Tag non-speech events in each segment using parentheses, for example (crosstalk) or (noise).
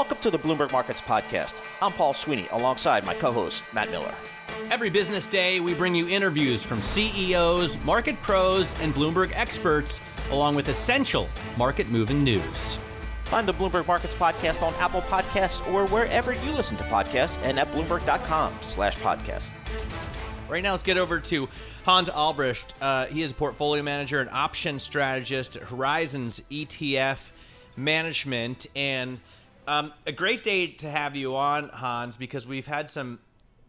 Welcome to the Bloomberg Markets Podcast. I'm Paul Sweeney alongside my co host, Matt Miller. Every business day, we bring you interviews from CEOs, market pros, and Bloomberg experts, along with essential market moving news. Find the Bloomberg Markets Podcast on Apple Podcasts or wherever you listen to podcasts and at Bloomberg.com slash podcast. Right now, let's get over to Hans Albrecht. Uh, he is a portfolio manager and option strategist at Horizons ETF Management. And um, a great day to have you on, Hans, because we've had some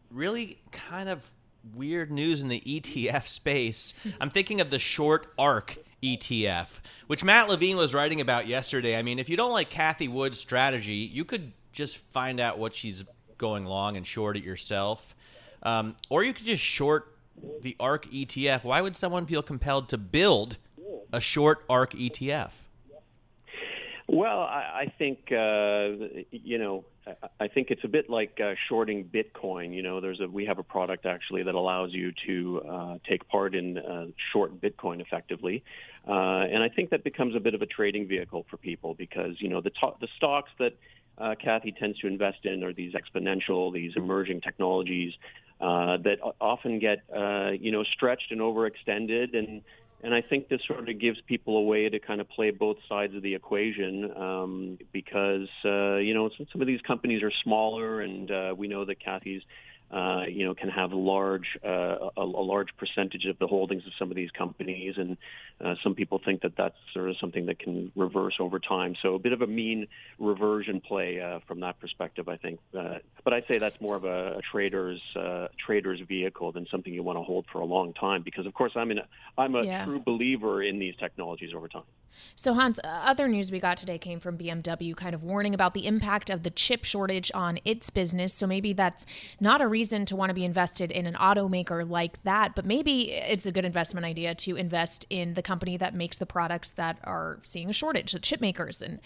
really kind of weird news in the ETF space. I'm thinking of the short ARK ETF, which Matt Levine was writing about yesterday. I mean, if you don't like Cathie Wood's strategy, you could just find out what she's going long and short it yourself. Um, or you could just short the ARK ETF. Why would someone feel compelled to build a short ARK ETF? Well, I, I think uh, you know. I think it's a bit like uh, shorting Bitcoin. You know, there's a we have a product actually that allows you to uh, take part in uh, short Bitcoin effectively, uh, and I think that becomes a bit of a trading vehicle for people because you know the to- the stocks that uh, Cathie tends to invest in are these exponential, these emerging technologies uh, that often get uh, you know stretched and overextended and and I think this sort of gives people a way to kind of play both sides of the equation um, because, uh, you know, some of these companies are smaller, and uh, we know that Cathie's uh, you know, can have a large uh, a, a, large percentage of the holdings of some of these companies, and uh, some people think that that's sort of something that can reverse over time. So a bit of a mean reversion play uh, from that perspective, I think. Uh, but I'd say that's more of a, a trader's uh, trader's vehicle than something you want to hold for a long time, because of course I'm in a, I'm a yeah. true believer in these technologies over time. So Hans, other news we got today came from BMW, kind of warning about the impact of the chip shortage on its business. So maybe that's not a reason reason to want to be invested in an automaker like that, but maybe it's a good investment idea to invest in the company that makes the products that are seeing a shortage, the chip makers. And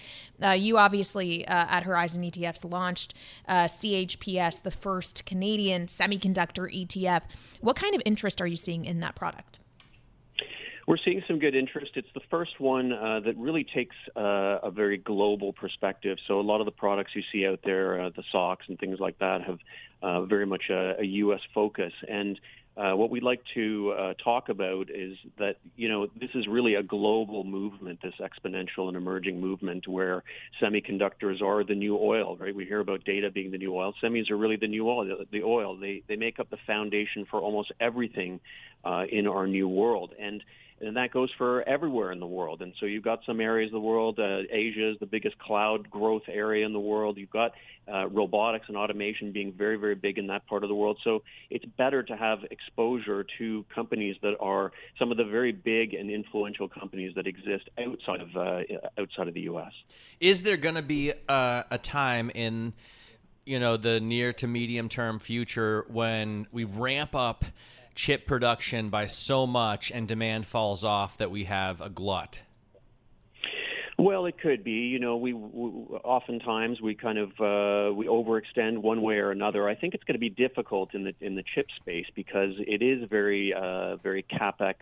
uh, you obviously uh, at Horizon ETFs launched uh, CHPS, the first Canadian semiconductor ETF. What kind of interest are you seeing in that product? We're seeing some good interest. It's the first one uh, that really takes uh, a very global perspective. So a lot of the products you see out there, uh, the socks and things like that, have uh, very much a, a, U.S. focus. And uh, what we'd like to uh, talk about is that you know this is really a global movement, this exponential and emerging movement where semiconductors are the new oil. Right? We hear about data being the new oil. Semis are really the new oil. The oil. They they make up the foundation for almost everything in our new world. And and that goes for everywhere in the world. And so you've got some areas of the world. Uh, Asia is the biggest cloud growth area in the world. You've got uh, robotics and automation being very, very big in that part of the world. So it's better to have exposure to companies that are some of the very big and influential companies that exist outside of uh, outside of the U.S. Is there going to be uh, a time in you know the near to medium term future when we ramp up chip production by so much and demand falls off that we have a glut? Well, it could be. You know, we, we oftentimes we kind of uh, we overextend one way or another. I think it's going to be difficult in the in the chip space because it is very uh, very capex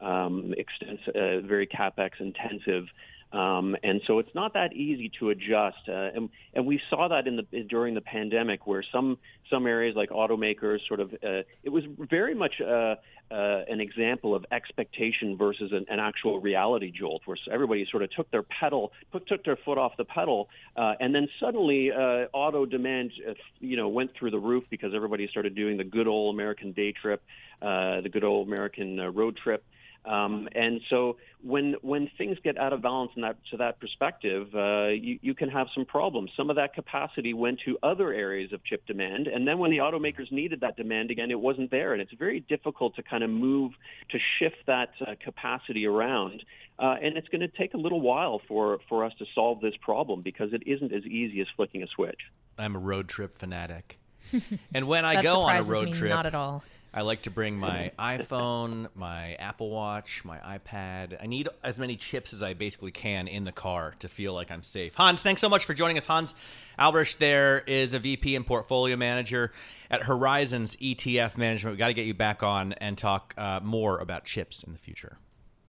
um, extensive, uh, very capex intensive. Um, and so it's not that easy to adjust, uh, and, and we saw that in the during the pandemic, where some some areas like automakers sort of uh, it was very much uh, uh, an example of expectation versus an, an, actual reality jolt, where everybody sort of took their pedal, put, took their foot off the pedal, uh, and then suddenly uh, auto demand, you know, went through the roof because everybody started doing the good old American day trip, the good old American road trip. Um, and so when when things get out of balance in that to that perspective, uh, you, you can have some problems. Some of that capacity went to other areas of chip demand, and then when the automakers needed that demand again, it wasn't there, and it's very difficult to kind of move to shift that uh, capacity around. Uh, and it's going to take a little while for, for us to solve this problem because it isn't as easy as flicking a switch. I'm a road trip fanatic. (laughs) and when I go on a road trip, not at all. I like to bring my iPhone, my Apple Watch, my iPad. I need as many chips as I basically can in the car to feel like I'm safe. Hans, thanks so much for joining us. Hans Albrecht there is a VP and portfolio manager at Horizons ETF Management. We got to get you back on and talk uh, more about chips in the future.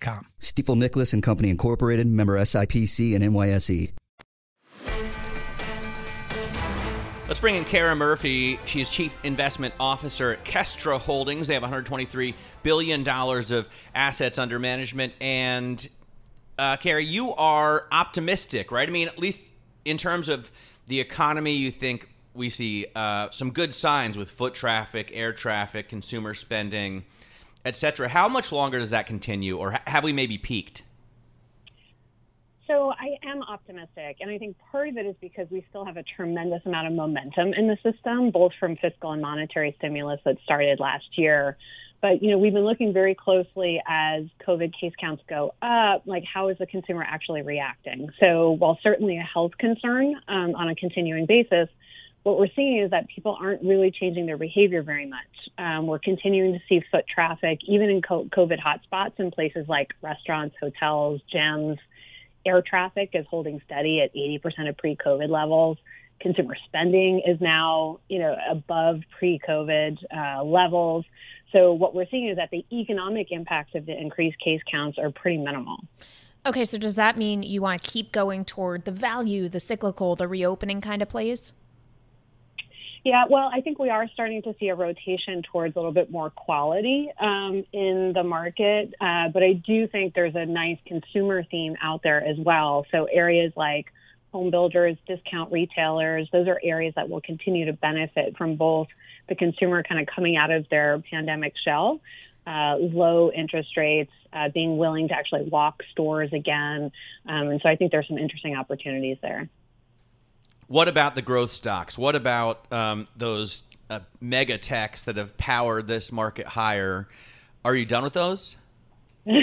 com. Stifel Nicolaus and Company Incorporated, member SIPC and NYSE. Let's bring in Kara Murphy. She is Chief Investment Officer at Kestra Holdings. They have $123 billion of assets under management. And, uh, Kara, you are optimistic, right? I mean, at least in terms of the economy, you think we see uh, some good signs with foot traffic, air traffic, consumer spending etc. How much longer does that continue, or have we maybe peaked? So I am optimistic, and I think part of it is because we still have a tremendous amount of momentum in the system, both from fiscal and monetary stimulus that started last year. But you know, we've been looking very closely as COVID case counts go up. Like, how is the consumer actually reacting? So, while certainly a health concern um, on a continuing basis, what we're seeing is that people aren't really changing their behavior very much. Um, we're continuing to see foot traffic, even in COVID hotspots in places like restaurants, hotels, gyms. Air traffic is holding steady at 80% of pre-COVID levels. Consumer spending is now, you know, above pre-COVID uh, levels. So what we're seeing is that the economic impacts of the increased case counts are pretty minimal. Okay, so does that mean you want to keep going toward the value, the cyclical, the reopening kind of plays? Yeah, well, I think we are starting to see a rotation towards a little bit more quality um, in the market, uh, but I do think there's a nice consumer theme out there as well. So areas like home builders, discount retailers, those are areas that will continue to benefit from both the consumer kind of coming out of their pandemic shell, uh, low interest rates, uh, being willing to actually walk stores again. Um, and so I think there's some interesting opportunities there. What about the growth stocks? What about um, those uh, mega techs that have powered this market higher? Are you done with those? (laughs) yeah,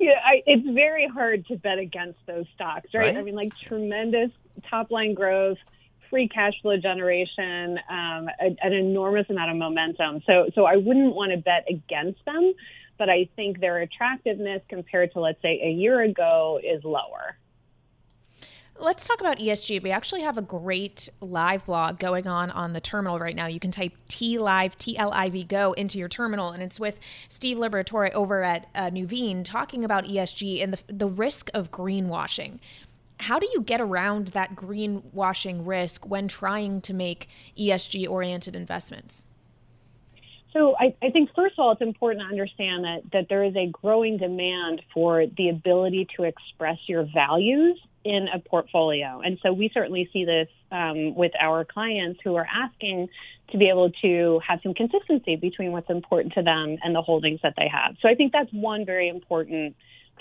I, it's very hard to bet against those stocks, right? right? I mean, like tremendous top line growth, free cash flow generation, um, a, an enormous amount of momentum. So, so I wouldn't want to bet against them, but I think their attractiveness compared to, let's say, a year ago is lower. Let's talk about ESG. We actually have a great live blog going on on the terminal right now. You can type T Live, T L I V Go into your terminal, and it's with Steve Liberatore over at uh, Nuveen talking about ESG and the, the risk of greenwashing. How do you get around that greenwashing risk when trying to make ESG oriented investments? So I, I, think first of all, it's important to understand that that there is a growing demand for the ability to express your values in a portfolio. And so we certainly see this um, with our clients who are asking to be able to have some consistency between what's important to them and the holdings that they have. So I think that's one very important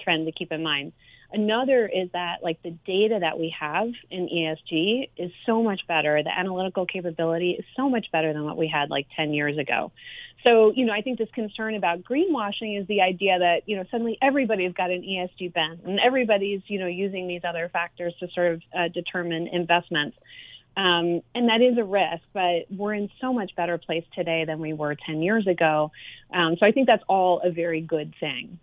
trend to keep in mind. Another is that like the data that we have in ESG is so much better. The analytical capability is so much better than what we had like 10 years ago. So, you know, I think this concern about greenwashing is the idea that, you know, suddenly everybody's got an ESG bent and everybody's, you know, using these other factors to sort of uh, determine investments. Um, and that is a risk, but we're in so much better place today than we were 10 years ago. Um, so I think that's all a very good thing.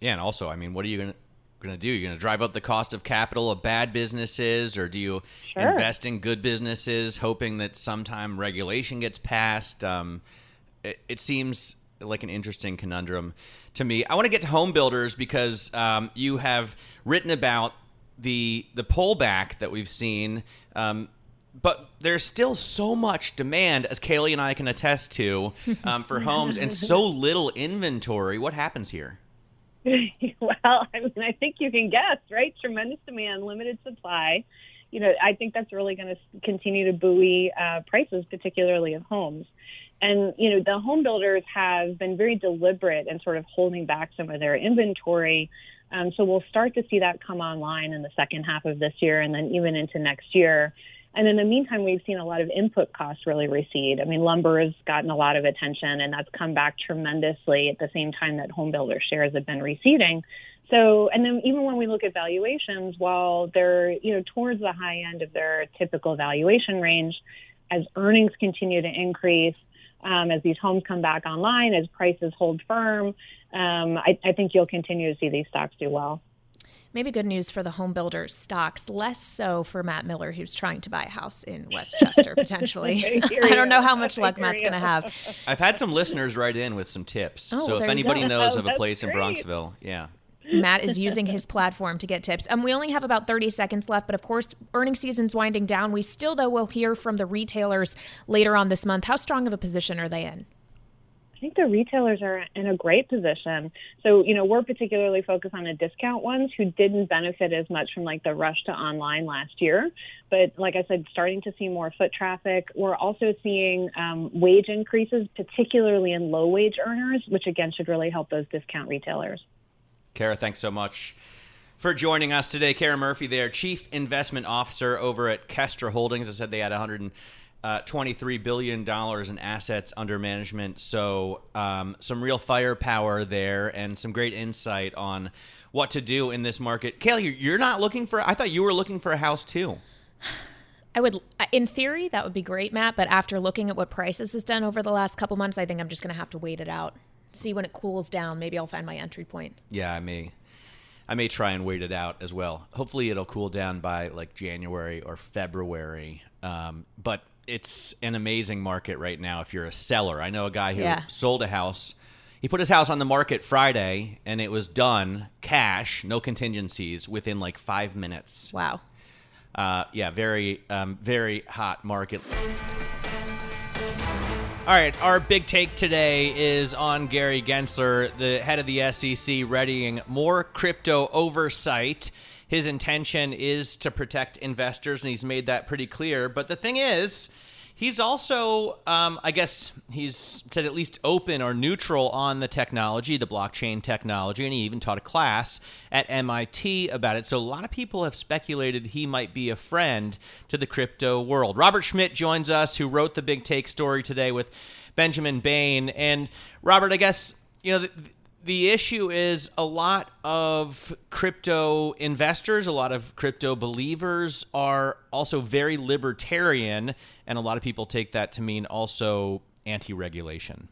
Yeah, and also, I mean, what are you going to going to do? You're going to drive up the cost of capital of bad businesses, or do you sure. invest in good businesses, hoping that sometime regulation gets passed? Um, it, it, seems like an interesting conundrum to me. I want to get to home builders because um, you have written about the the pullback that we've seen. Um, but there's still so much demand, as Kailey and I can attest to, (laughs) um, for homes, and so little inventory. What happens here? (laughs) well, I mean, I think you can guess, right? Tremendous demand, limited supply. You know, I think that's really going to continue to buoy uh, prices, particularly of homes. And, you know, the home builders have been very deliberate in sort of holding back some of their inventory. Um, so we'll start to see that come online in the second half of this year and then even into next year. And in the meantime, we've seen a lot of input costs really recede. I mean, lumber has gotten a lot of attention, and that's come back tremendously at the same time that home builder shares have been receding. So, and then even when we look at valuations, while they're you know towards the high end of their typical valuation range, as earnings continue to increase, um, as these homes come back online, as prices hold firm, um, I, I think you'll continue to see these stocks do well. Maybe good news for the home builders stocks, less so for Matt Miller, who's trying to buy a house in Westchester (laughs) potentially. (laughs) I don't know how much luck Matt's going to have. I've had some listeners write in with some tips. Oh, so if anybody go. knows of a place in Bronxville, yeah. Matt is using his platform to get tips. Um, we only have about 30 seconds left, but of course, earning season's winding down. We still, though, will hear from the retailers later on this month. How strong of a position are they in? I think the retailers are in a great position. So, you know, we're particularly focused on the discount ones who didn't benefit as much from like the rush to online last year. But like I said, starting to see more foot traffic. We're also seeing um, wage increases, particularly in low wage earners, which again should really help those discount retailers. Kara, thanks so much for joining us today. Kara Murphy, there, Chief Investment Officer over at Kestra Holdings. I said they had 100 uh, $23 billion in assets under management. So, um, some real firepower there and some great insight on what to do in this market. Kailey, you're not looking for, I thought you were looking for a house too. I would, in theory, that would be great, Matt. But after looking at what prices has done over the last couple months, I think I'm just going to have to wait it out, see when it cools down. Maybe I'll find my entry point. Yeah, I may, I may try and wait it out as well. Hopefully, it'll cool down by like January or February. Um, but it's an amazing market right now if you're a seller. I know a guy who yeah. sold a house. He put his house on the market Friday and it was done cash, no contingencies, within like five minutes. Wow. Uh, yeah, very, um, very hot market. All right, our big take today is on Gary Gensler, the head of the SEC, readying more crypto oversight. His intention is to protect investors, and he's made that pretty clear. But the thing is, he's also, um, I guess, he's said at least open or neutral on the technology, the blockchain technology, and he even taught a class at MIT about it. So a lot of people have speculated he might be a friend to the crypto world. Robert Schmidt joins us, who wrote the big take story today with Benjamin Bain. And Robert, I guess, you know, the, the issue is a lot of crypto investors, a lot of crypto believers are also very libertarian, and a lot of people take that to mean also anti regulation.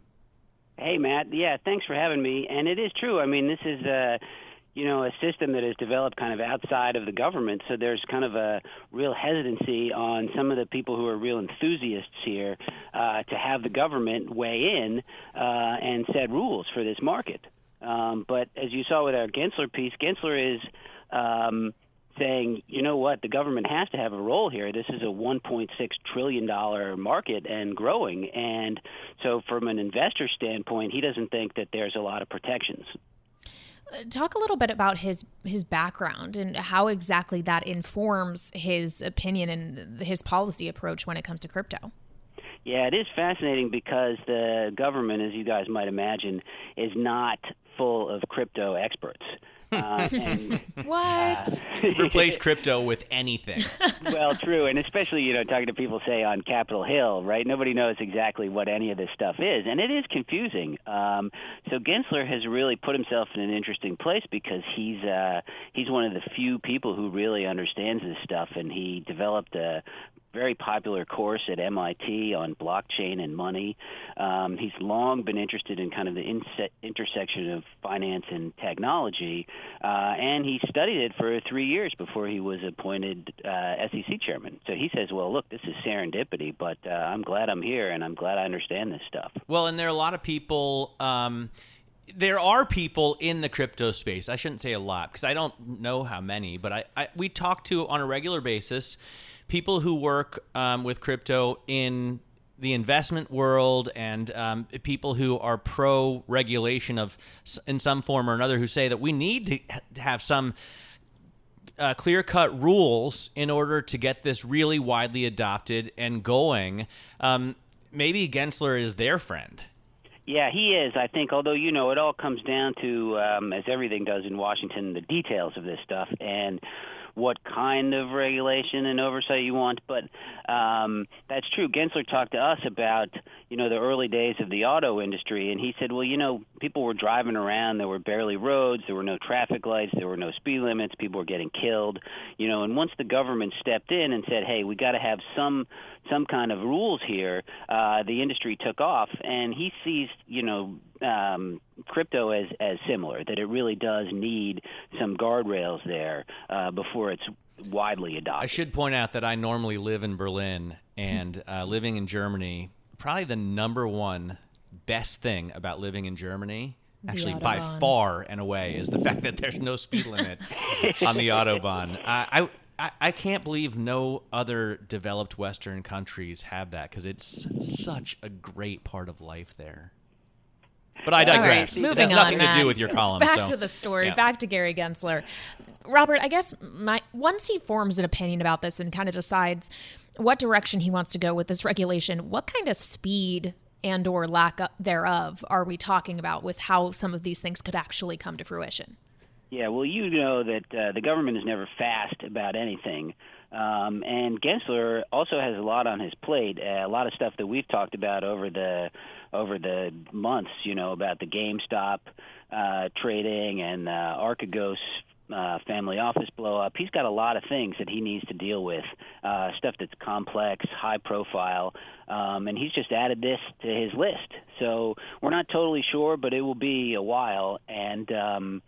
Hey, Matt. Yeah, thanks for having me. And it is true. I mean, this is a. You know, a system that is developed kind of outside of the government, so there's kind of a real hesitancy on some of the people who are real enthusiasts here uh, to have the government weigh in uh, and set rules for this market. Um, but as you saw with our Gensler piece, Gensler is um, saying, you know what, the government has to have a role here. This is a $1.6 trillion market and growing. And so, from an investor standpoint, he doesn't think that there's a lot of protections. Talk a little bit about his his background and how exactly that informs his opinion and his policy approach when it comes to crypto. Yeah, it is fascinating because the government, as you guys might imagine, is not full of crypto experts. (laughs) Uh, and, (laughs) what? Uh, (laughs) Replace crypto with anything. well, true, and especially you know talking to people say on Capitol Hill, right? Nobody knows exactly what any of this stuff is, and it is confusing. Um, so Gensler has really put himself in an interesting place because he's uh, he's one of the few people who really understands this stuff, and he developed a very popular course at MIT on blockchain and money. Um, he's long been interested in kind of the inse- intersection of finance and technology, uh, and he studied it for three years before he was appointed uh, SEC chairman. So he says, "Well, look, this is serendipity, but uh, I'm glad I'm here, and I'm glad I understand this stuff." Well, and there are a lot of people. Um, there are people in the crypto space. I shouldn't say a lot because I don't know how many, but I, I we talk to on a regular basis people who work um, with crypto in the investment world and um, people who are pro regulation of in some form or another who say that we need to have some uh, clear cut rules in order to get this really widely adopted and going. Um, maybe Gensler is their friend. Yeah, he is. I think, although you know, it all comes down to, um, as everything does in Washington, the details of this stuff and what kind of regulation and oversight you want. But um, that's true. Gensler talked to us about you know the early days of the auto industry, and he said, well, you know, people were driving around. There were barely roads. There were no traffic lights. There were no speed limits. People were getting killed. You know, and once the government stepped in and said, hey, we got to have some some kind of rules here, uh, the industry took off, and he sees you know um, crypto as as similar that it really does need some guardrails there uh, before it's widely adopted. I should point out that I normally live in Berlin, and uh, living in Germany, probably the number one best thing about living in Germany actually by far and away is the fact that there's no speed limit (laughs) on the autobahn. Uh, I, I can't believe no other developed Western countries have that because it's such a great part of life there. But I digress. Right, moving it has nothing on, to do with your column. Back so. to the story. Yeah. Back to Gary Gensler. Robert, I guess my once he forms an opinion about this and kind of decides what direction he wants to go with this regulation, what kind of speed and or lack thereof are we talking about with how some of these things could actually come to fruition? Yeah, well, you know that uh, the government is never fast about anything. Um, and Gensler also has a lot on his plate, uh, a lot of stuff that we've talked about over the over the months, you know, about the GameStop uh, trading and uh, Archegos uh, family office blow up. He's got a lot of things that he needs to deal with, uh, stuff that's complex, high profile, um, and he's just added this to his list. So we're not totally sure, but it will be a while. And um,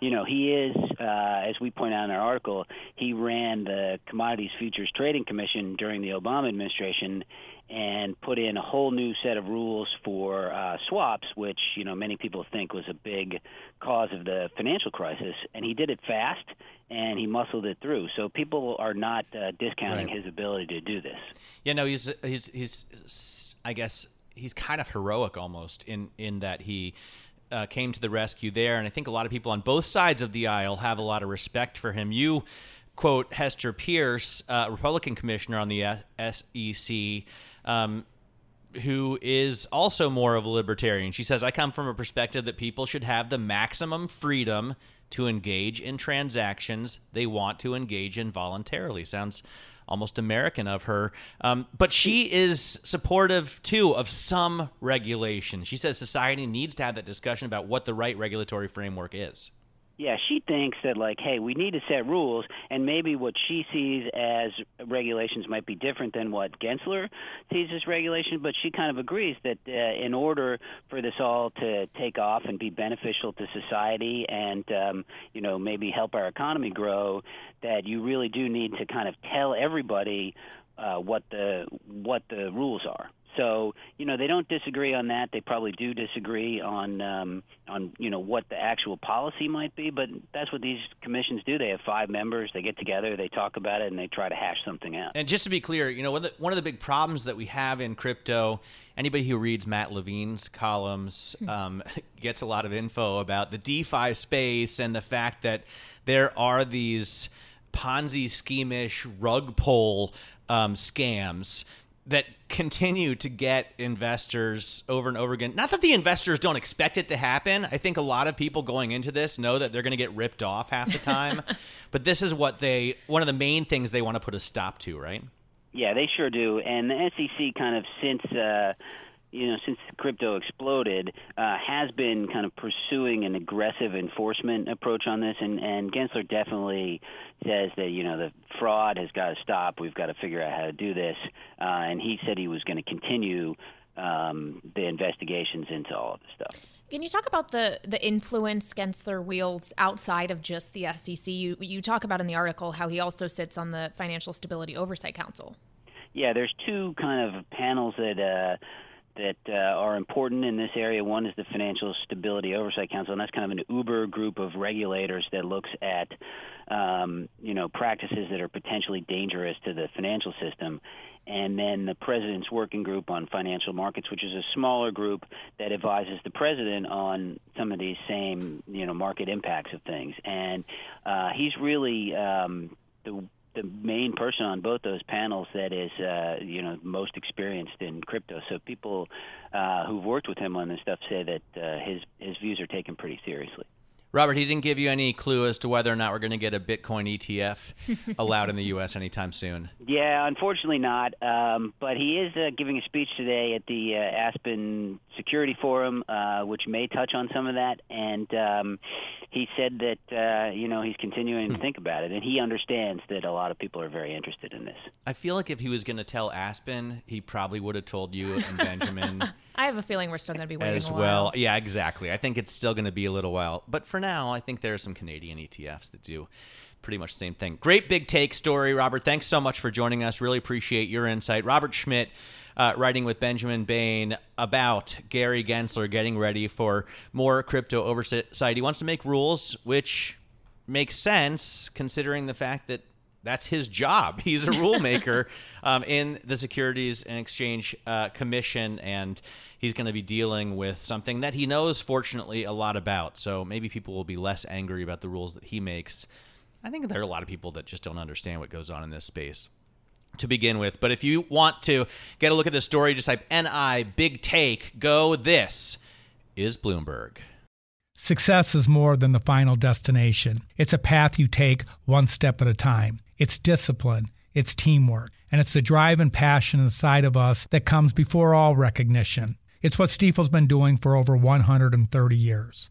you know, he is, uh, as we point out in our article, he ran the Commodities Futures Trading Commission during the Obama administration and put in a whole new set of rules for uh, swaps, which you know many people think was a big cause of the financial crisis. And he did it fast, and he muscled it through. So people are not uh, discounting Right. his ability to do this. Yeah, no, he's he's he's I guess he's kind of heroic almost in in that he uh, came to the rescue there, and I think a lot of people on both sides of the aisle have a lot of respect for him. You quote Hester Peirce, uh, Republican commissioner on the SEC. Um, who is also more of a libertarian. She says, I come from a perspective that people should have the maximum freedom to engage in transactions they want to engage in voluntarily. Sounds almost American of her. Um, but she is supportive, too, of some regulation. She says society needs to have that discussion about what the right regulatory framework is. Yeah, she thinks that like, hey, we need to set rules, and maybe what she sees as regulations might be different than what Gensler sees as regulation. But she kind of agrees that uh, in order for this all to take off and be beneficial to society, and um, you know maybe help our economy grow, that you really do need to kind of tell everybody uh, what the what the rules are. So you know they don't disagree on that. They probably do disagree on um, on you know what the actual policy might be. But that's what these commissions do. They have five members. They get together. They talk about it and they try to hash something out. And just to be clear, you know, one of the, one of the big problems that we have in crypto, anybody who reads Matt Levine's columns um, (laughs) gets a lot of info about the DeFi space and the fact that there are these Ponzi scheme-ish rug pull um, scams that continue to get investors over and over again. Not that the investors don't expect it to happen. I think a lot of people going into this know that they're going to get ripped off half the time. (laughs) but this is what they one of the main things they want to put a stop to, right? Yeah, they sure do. And the SEC kind of since uh you know, since crypto exploded, uh, has been kind of pursuing an aggressive enforcement approach on this, and and Gensler definitely says that you know the fraud has got to stop. We've got to figure out how to do this, uh, and he said he was going to continue um, the investigations into all of this stuff. Can you talk about the the influence Gensler wields outside of just the SEC? You you talk about in the article how he also sits on the Financial Stability Oversight Council. Yeah, there's two kind of panels that. Uh, that uh, are important in this area. One is the Financial Stability Oversight Council, and that's kind of an uber group of regulators that looks at um, you know practices that are potentially dangerous to the financial system. And then the President's Working Group on Financial Markets, which is a smaller group that advises the President on some of these same you know market impacts of things. And uh, he's really um, the the main person on both those panels that is uh, you know most experienced in crypto. So people uh, who've worked with him on this stuff say that uh, his his views are taken pretty seriously. Robert, he didn't give you any clue as to whether or not we're going to get a Bitcoin ETF (laughs) allowed in the U.S. anytime soon. Yeah, unfortunately not. Um, but he is uh, giving a speech today at the uh, Aspen Security Forum, uh, which may touch on some of that. And um, he said that uh, you know he's continuing to hmm. think about it, and he understands that a lot of people are very interested in this. I feel like if he was going to tell Aspen, he probably would have told you and Benjamin. (laughs) I have a feeling we're still going to be waiting as well. Yeah, exactly. I think it's still going to be a little while, but for now, I think there are some Canadian ETFs that do pretty much the same thing. Great big take story, Robert. Thanks so much for joining us. Really appreciate your insight. Robert Schmidt uh, writing with Benjamin Bain about Gary Gensler getting ready for more crypto oversight. He wants to make rules, which makes sense considering the fact that that's his job. (laughs) He's a rule maker (laughs) um, in the Securities and Exchange uh, Commission, and he's going to be dealing with something that he knows, fortunately, a lot about. So maybe people will be less angry about the rules that he makes. I think there are a lot of people that just don't understand what goes on in this space to begin with. But if you want to get a look at the story, just type NI big take, go this is Bloomberg. Success is more than the final destination. It's a path you take one step at a time. It's discipline, it's teamwork, and it's the drive and passion inside of us that comes before all recognition. It's what Stifel's been doing for over 130 years.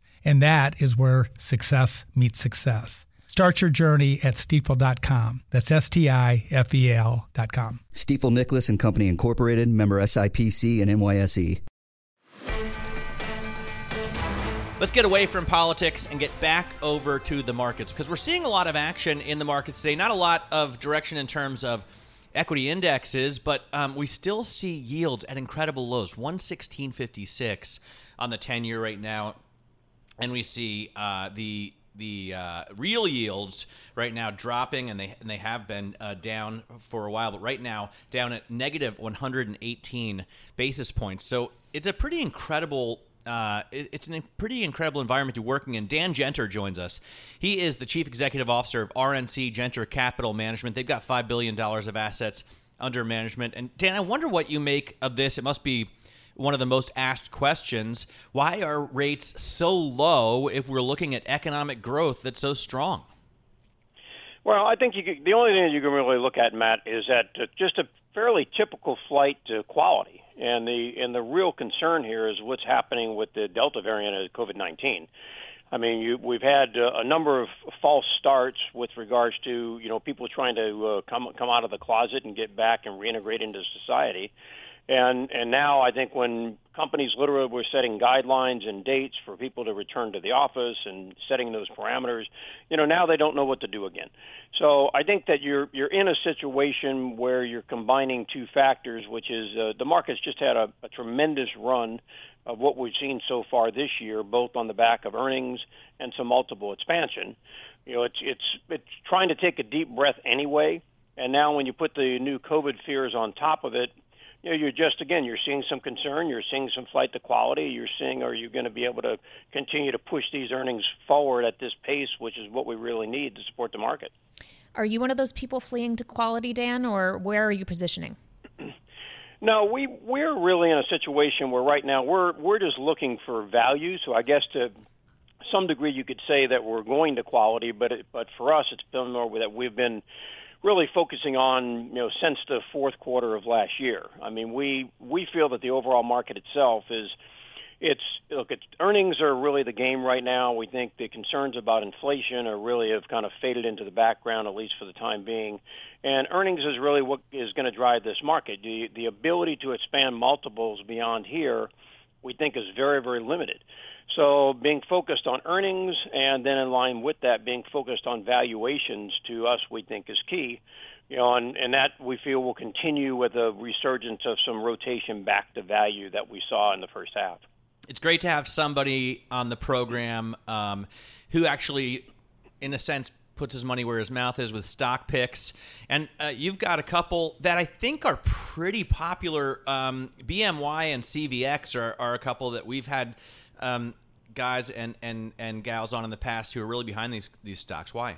And that is where success meets success. Start your journey at stifel.com. That's S T I F E L.com. Stifel Nicolaus and Company Incorporated, member SIPC and NYSE. Let's get away from politics and get back over to the markets because we're seeing a lot of action in the markets today. Not a lot of direction in terms of equity indexes, but um, we still see yields at incredible lows 116.56 on the 10 year right now and we see uh, the the uh, real yields right now dropping, and they and they have been uh, down for a while, but right now down at negative 118 basis points. So it's a pretty incredible. Uh, it, it's a pretty incredible environment to working in. Dan Genter joins us. He is the chief executive officer of RNC Genter Capital Management. They've got five billion dollars of assets under management. And Dan, I wonder what you make of this. It must be one of the most asked questions. Why are rates so low if we're looking at economic growth that's so strong? Well, I think could, the only thing you can really look at, Matt, is that uh, just a fairly typical flight to quality. And the and the real concern here is what's happening with the Delta variant of COVID nineteen. I mean, you, we've had uh, a number of false starts with regards to you know people trying to uh, come come out of the closet and get back and reintegrate into society, And and now I think when companies literally were setting guidelines and dates for people to return to the office and setting those parameters, you know, now they don't know what to do again. So I think that you're you're in a situation where you're combining two factors, which is uh, the market's just had a, a tremendous run of what we've seen so far this year, both on the back of earnings and some multiple expansion. You know, it's it's it's trying to take a deep breath anyway. And now, when you put the new COVID fears on top of it, you know, you're just again, you're seeing some concern, you're seeing some flight to quality, you're seeing, are you going to be able to continue to push these earnings forward at this pace, which is what we really need to support the market. Are you one of those people fleeing to quality, Dan, or where are you positioning? (clears throat) No, we we're really in a situation where right now we're we're just looking for value. So I guess to some degree you could say that we're going to quality, but it, but for us it's been more that we've been really focusing on you know since the fourth quarter of last year. I mean, we we feel that the overall market itself is it's look, it's earnings are really the game right now. We think the concerns about inflation are really have kind of faded into the background at least for the time being, and earnings is really what is going to drive this market. The the ability to expand multiples beyond here, we think, is very very limited. So being focused on earnings and then in line with that, being focused on valuations to us, we think is key. You know, and, and that we feel will continue with a resurgence of some rotation back to value that we saw in the first half. It's great to have somebody on the program um, who actually, in a sense, puts his money where his mouth is with stock picks. And uh, you've got a couple that I think are pretty popular. Um, BMY and CVX are, are a couple that we've had um, guys and, and, and gals on in the past who are really behind these these stocks. Why?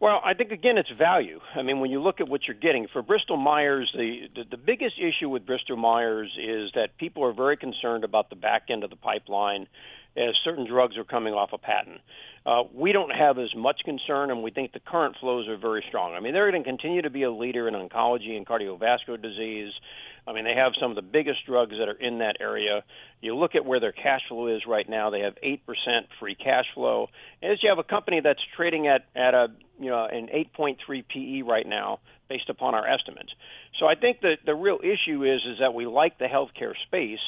Well, I think again it's value. I mean, when you look at what you're getting for Bristol Myers, the, the the biggest issue with Bristol Myers is that people are very concerned about the back end of the pipeline as certain drugs are coming off a patent. Uh, we don't have as much concern, and we think the current flows are very strong. I mean, they're going to continue to be a leader in oncology and cardiovascular disease. I mean, they have some of the biggest drugs that are in that area. You look at where their cash flow is right now; they have eight percent free cash flow. And as you have a company that's trading at at a you know an 8.3 PE right now, based upon our estimates. So I think that the real issue is is that we like the healthcare space.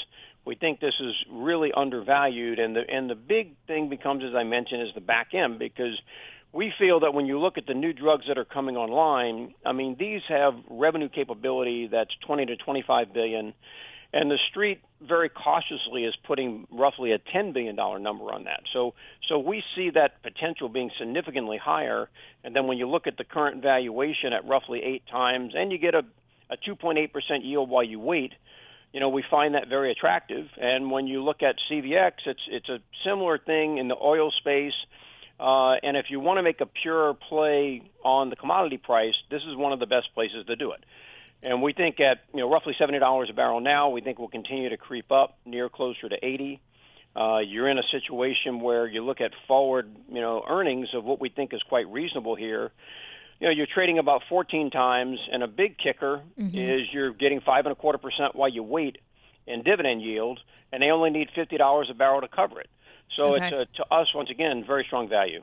We think this is really undervalued, and the and the big thing becomes, as I mentioned, is the back end because we feel that when you look at the new drugs that are coming online, I mean, these have revenue capability that's 20 to 25 billion, and the street very cautiously is putting roughly a 10 billion dollar number on that. So, so we see that potential being significantly higher. And then when you look at the current valuation at roughly eight times, and you get a a 2.8 percent yield while you wait. You know, we find that very attractive. And when you look at CVX, it's it's a similar thing in the oil space uh, and if you want to make a pure play on the commodity price, this is one of the best places to do it. And we think at you know roughly seventy dollars a barrel now, we think we'll continue to creep up near closer to eighty. Uh, you're in a situation where you look at forward you know earnings of what we think is quite reasonable here. You know you're trading about 14 times, and a big kicker mm-hmm. is you're getting five and a quarter percent while you wait in dividend yield, and they only need fifty dollars a barrel to cover it. So okay. it's a, to us once again very strong value.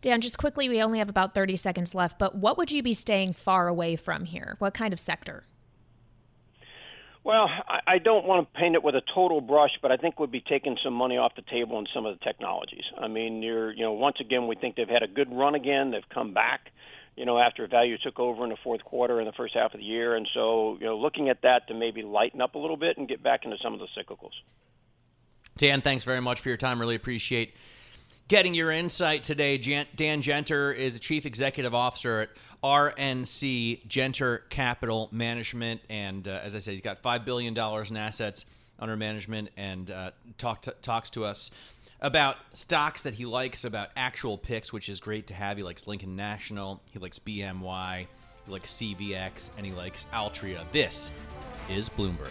Dan, just quickly, we only have about 30 seconds left, but what would you be staying far away from here? What kind of sector? Well, I, I don't want to paint it with a total brush, but I think we'd be taking some money off the table in some of the technologies. I mean, you're, you know, once again, we think they've had a good run again. They've come back, you know, after value took over in the fourth quarter and the first half of the year, and so, you know, looking at that to maybe lighten up a little bit and get back into some of the cyclicals. Dan, thanks very much for your time. Really appreciate getting your insight today. Dan Genter is the Chief Executive Officer at RNC Genter Capital Management. And uh, as I said, he's got $5 billion in assets under management and uh, talk to, talks to us about stocks that he likes, about actual picks, which is great to have. He likes Lincoln National, he likes BMY, he likes CVX, and he likes Altria. This is Bloomberg.